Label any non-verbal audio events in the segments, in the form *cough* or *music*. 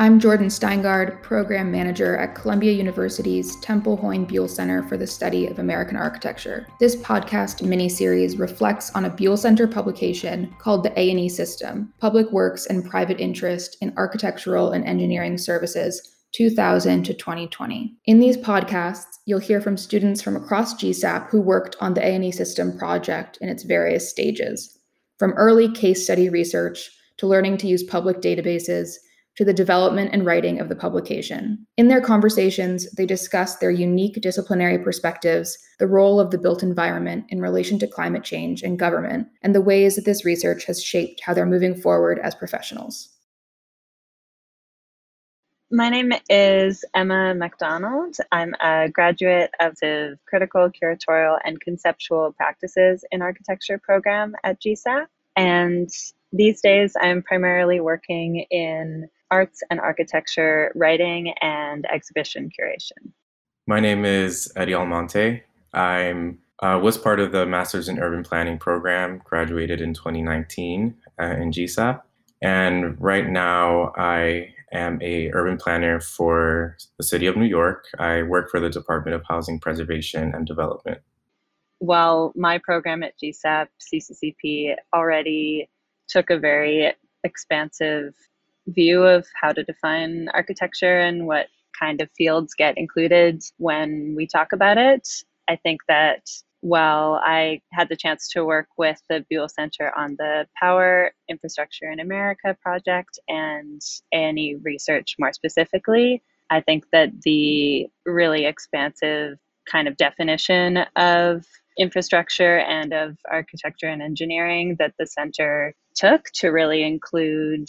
I'm Jordan Steingard, Program Manager at Columbia University's Temple Hoyne Buell Center for the Study of American Architecture. This podcast mini-series reflects on a Buell Center publication called The A&E System, Public Works and Private Interest in Architectural and Engineering Services 2000 to 2020. In these podcasts, you'll hear from students from across GSAPP who worked on the A&E System project in its various stages, from early case study research to learning to use public databases to the development and writing of the publication. In their conversations, they discuss their unique disciplinary perspectives, the role of the built environment in relation to climate change and government, and the ways that this research has shaped how they're moving forward as professionals. My name is Emma MacDonald. I'm a graduate of the Critical, Curatorial, and Conceptual Practices in Architecture program at GSAPP. And these days, I'm primarily working in arts and architecture writing and exhibition curation. My name is Eddie Almonte. I'm uh, was part of the Masters in Urban Planning program, graduated in 2019 uh, in GSAPP. And right now, I am a urban planner for the city of New York. I work for the Department of Housing Preservation and Development. While my program at GSAPP, CCCP, already took a very expansive view of how to define architecture and what kind of fields get included when we talk about it. I think that while I had the chance to work with the Buell Center on the Power Infrastructure in America project and A&E research more specifically, I think that the really expansive kind of definition of infrastructure and of architecture and engineering that the center took to really include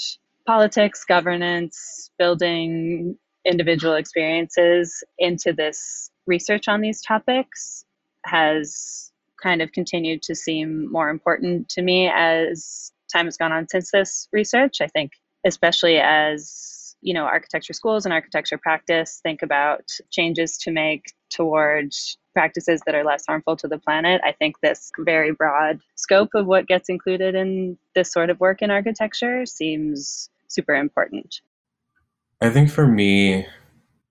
politics, governance, building individual experiences into this research on these topics has kind of continued to seem more important to me as time has gone on since this research. I think, especially as you know, architecture schools and architecture practice think about changes to make towards practices that are less harmful to the planet. I think this very broad scope of what gets included in this sort of work in architecture seems super important. I think for me,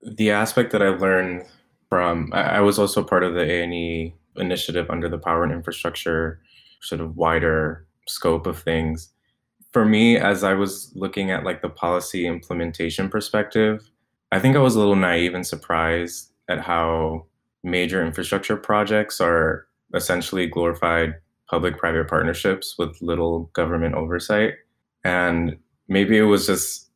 the aspect that I learned from I was also part of the A&E initiative under the power and infrastructure sort of wider scope of things. For me, as I was looking at like the policy implementation perspective, I think I was a little naive and surprised at how major infrastructure projects are essentially glorified public private partnerships with little government oversight. And maybe it was just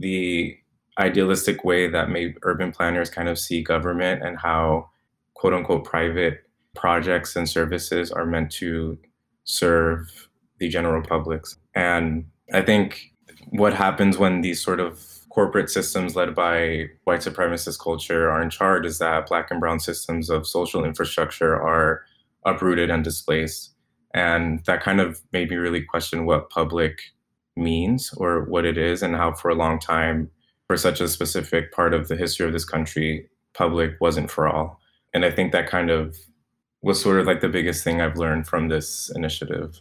the idealistic way that maybe urban planners kind of see government and how quote unquote private projects and services are meant to serve the general publics. And I think what happens when these sort of corporate systems led by white supremacist culture are in charge is that black and brown systems of social infrastructure are uprooted and displaced. And that kind of made me really question what public means or what it is, and how for a long time, for such a specific part of the history of this country, public wasn't for all. And I think that kind of was sort of like the biggest thing I've learned from this initiative.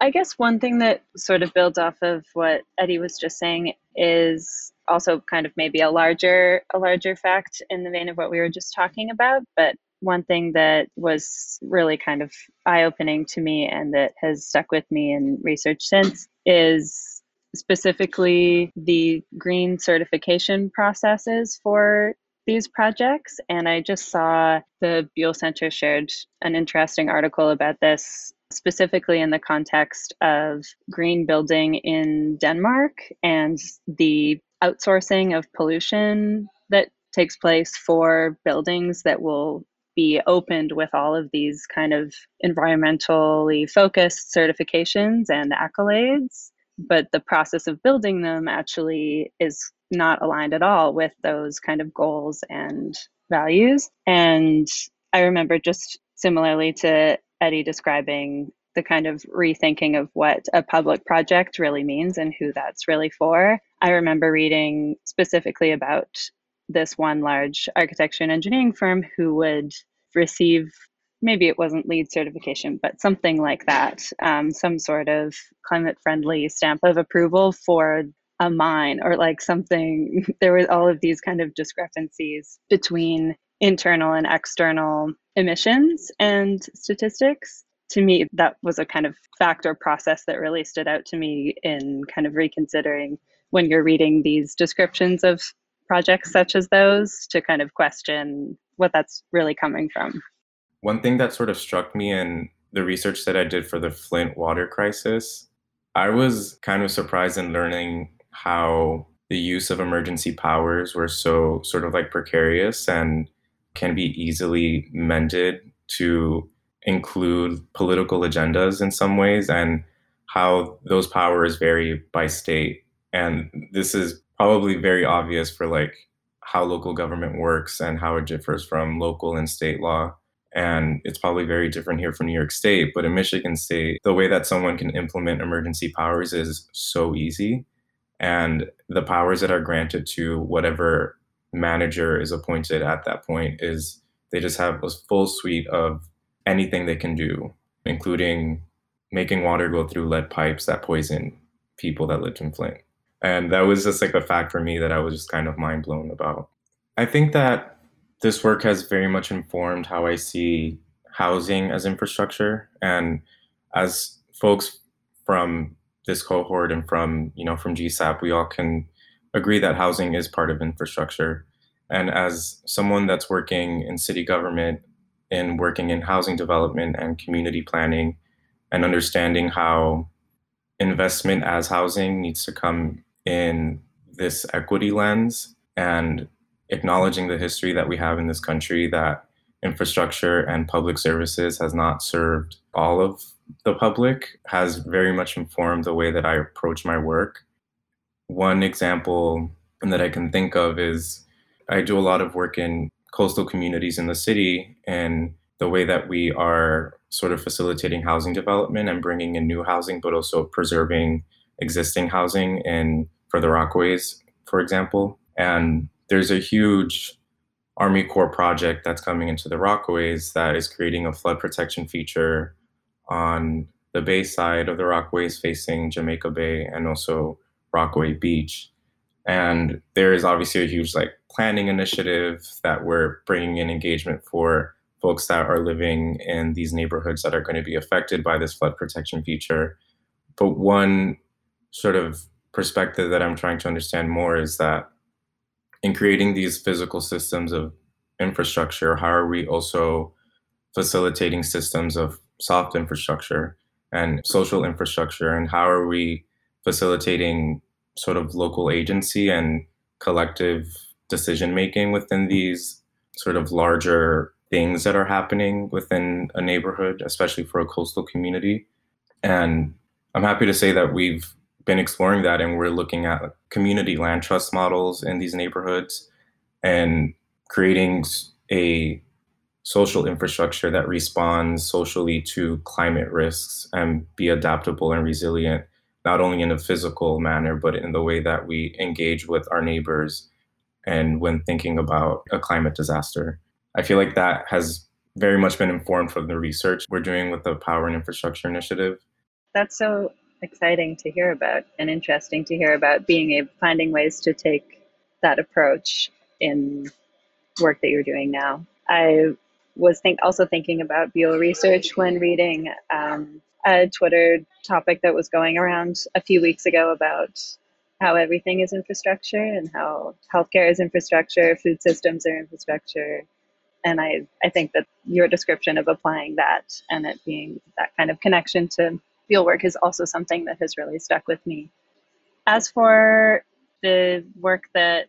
I guess one thing that sort of builds off of what Eddie was just saying is also kind of maybe a larger a larger fact in the vein of what we were just talking about, but one thing that was really kind of eye opening to me and that has stuck with me in research since is specifically the green certification processes for these projects. And I just saw the Buell Center shared an interesting article about this, specifically in the context of green building in Denmark and the outsourcing of pollution that takes place for buildings that will be opened with all of these kind of environmentally focused certifications and accolades but the process of building them actually is not aligned at all with those kind of goals and values. And I remember just similarly to Eddie describing the kind of rethinking of what a public project really means and who that's really for. I remember reading specifically about this one large architecture and engineering firm who would receive maybe it wasn't LEED certification, but something like that, um, some sort of climate friendly stamp of approval for a mine or like something *laughs* there was all of these kind of discrepancies between internal and external emissions and statistics. To me that was a kind of factor process that really stood out to me in kind of reconsidering when you're reading these descriptions of projects such as those to kind of question what that's really coming from. One thing that sort of struck me in the research that i did for the flint water crisis i was kind of surprised in learning how the use of emergency powers were so sort of like precarious and can be easily mended to include political agendas in some ways and how those powers vary by state. And this is probably very obvious for like how local government works and how it differs from local and state law and it's probably very different here from New York State but in Michigan state the way that someone can implement emergency powers is so easy and the powers that are granted to whatever manager is appointed at that point is they just have a full suite of anything they can do, including making water go through lead pipes that poison people that lived in Flint. And that was just like a fact for me that I was just kind of mind blown about. I think that this work has very much informed how I see housing as infrastructure. And as folks from this cohort and from you know from GSAPP, we all can agree that housing is part of infrastructure. And as someone that's working in city government and working in housing development and community planning, and understanding how investment as housing needs to come in this equity lens and acknowledging the history that we have in this country that infrastructure and public services has not served all of the public has very much informed the way that I approach my work. One example that I can think of is I do a lot of work in coastal communities in the city and the way that we are sort of facilitating housing development and bringing in new housing, but also preserving existing housing in for the Rockaways, for example. And there's a huge Army Corps project that's coming into the Rockaways that is creating a flood protection feature on the bay side of the Rockaways facing Jamaica Bay and also Rockaway Beach. And there is obviously a huge like planning initiative that we're bringing in engagement for folks that are living in these neighborhoods that are going to be affected by this flood protection feature. But one sort of perspective that I'm trying to understand more is that in creating these physical systems of infrastructure, how are we also facilitating systems of soft infrastructure and social infrastructure? And how are we facilitating sort of local agency and collective decision making within these sort of larger things that are happening within a neighborhood especially for a coastal community? And i'm happy to say that we've been exploring that and we're looking at community land trust models in these neighborhoods and creating a social infrastructure that responds socially to climate risks and be adaptable and resilient, not only in a physical manner, but in the way that we engage with our neighbors and when thinking about a climate disaster. I feel like that has very much been informed from the research we're doing with the Power and Infrastructure Initiative. That's so exciting to hear about and interesting to hear about being able finding ways to take that approach in work that you're doing now. I was think also thinking about Buell research when reading um, a Twitter topic that was going around a few weeks ago about how everything is infrastructure and how healthcare is infrastructure, food systems are infrastructure. And I, I think that your description of applying that and it being that kind of connection to field work is also something that has really stuck with me. As for the work that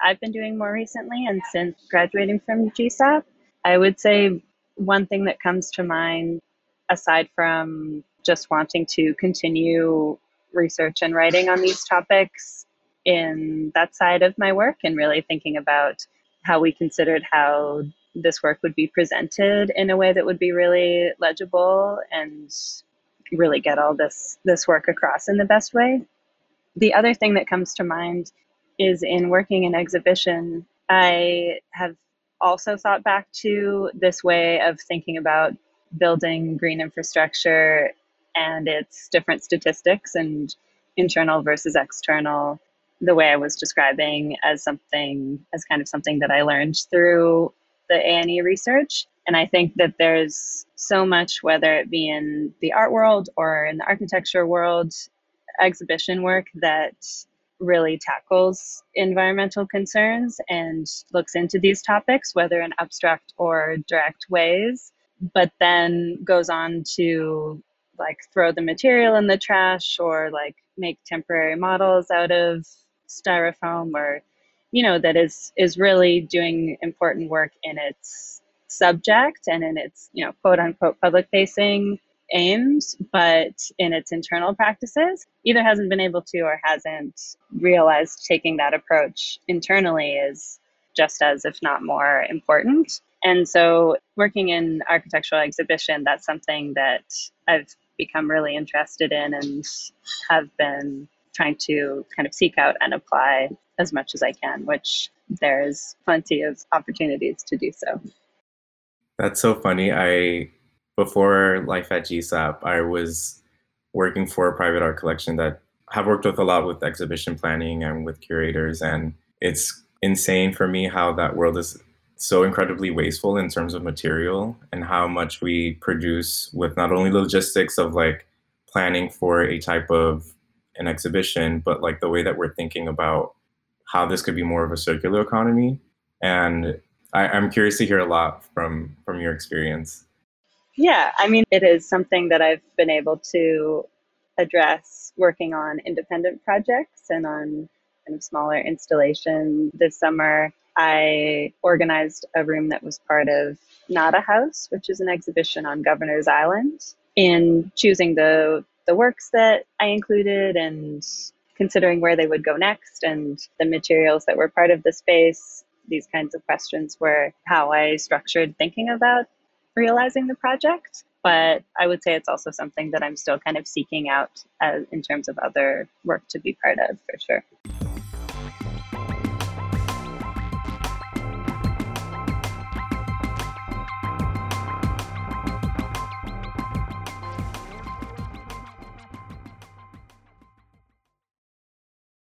I've been doing more recently and since graduating from GSAPP, I would say one thing that comes to mind, aside from just wanting to continue research and writing on these topics in that side of my work, and really thinking about how we considered how this work would be presented in a way that would be really legible and really get all this this work across in the best way. The other thing that comes to mind is in working in exhibition, I have also thought back to this way of thinking about building green infrastructure and its different statistics and internal versus external, the way I was describing as something, as kind of something that I learned through the A&E research. And I think that there's so much, whether it be in the art world or in the architecture world, exhibition work that really tackles environmental concerns and looks into these topics, whether in abstract or direct ways, but then goes on to like throw the material in the trash or like make temporary models out of styrofoam or you know that is is really doing important work in its subject and in its you know quote unquote public facing aims but in its internal practices either hasn't been able to or hasn't realized taking that approach internally is just as if not more important. And so working in architectural exhibition that's something that i've become really interested in and have been trying to kind of seek out and apply as much as I can, which there's plenty of opportunities to do so. That's so funny. I before life at GSAPP, I was working for a private art collection that have worked with a lot with exhibition planning and with curators and it's insane for me how that world is so incredibly wasteful in terms of material and how much we produce with not only logistics of like planning for a type of an exhibition, but like the way that we're thinking about how this could be more of a circular economy. And I, I'm curious to hear a lot from from your experience. Yeah, I mean, it is something that I've been able to address working on independent projects and on kind of smaller installation this summer. I organized a room that was part of Nada House, which is an exhibition on Governor's Island. In choosing the the works that I included and considering where they would go next and the materials that were part of the space. These kinds of questions were how I structured thinking about realizing the project. But I would say it's also something that I'm still kind of seeking out as, in terms of other work to be part of for sure.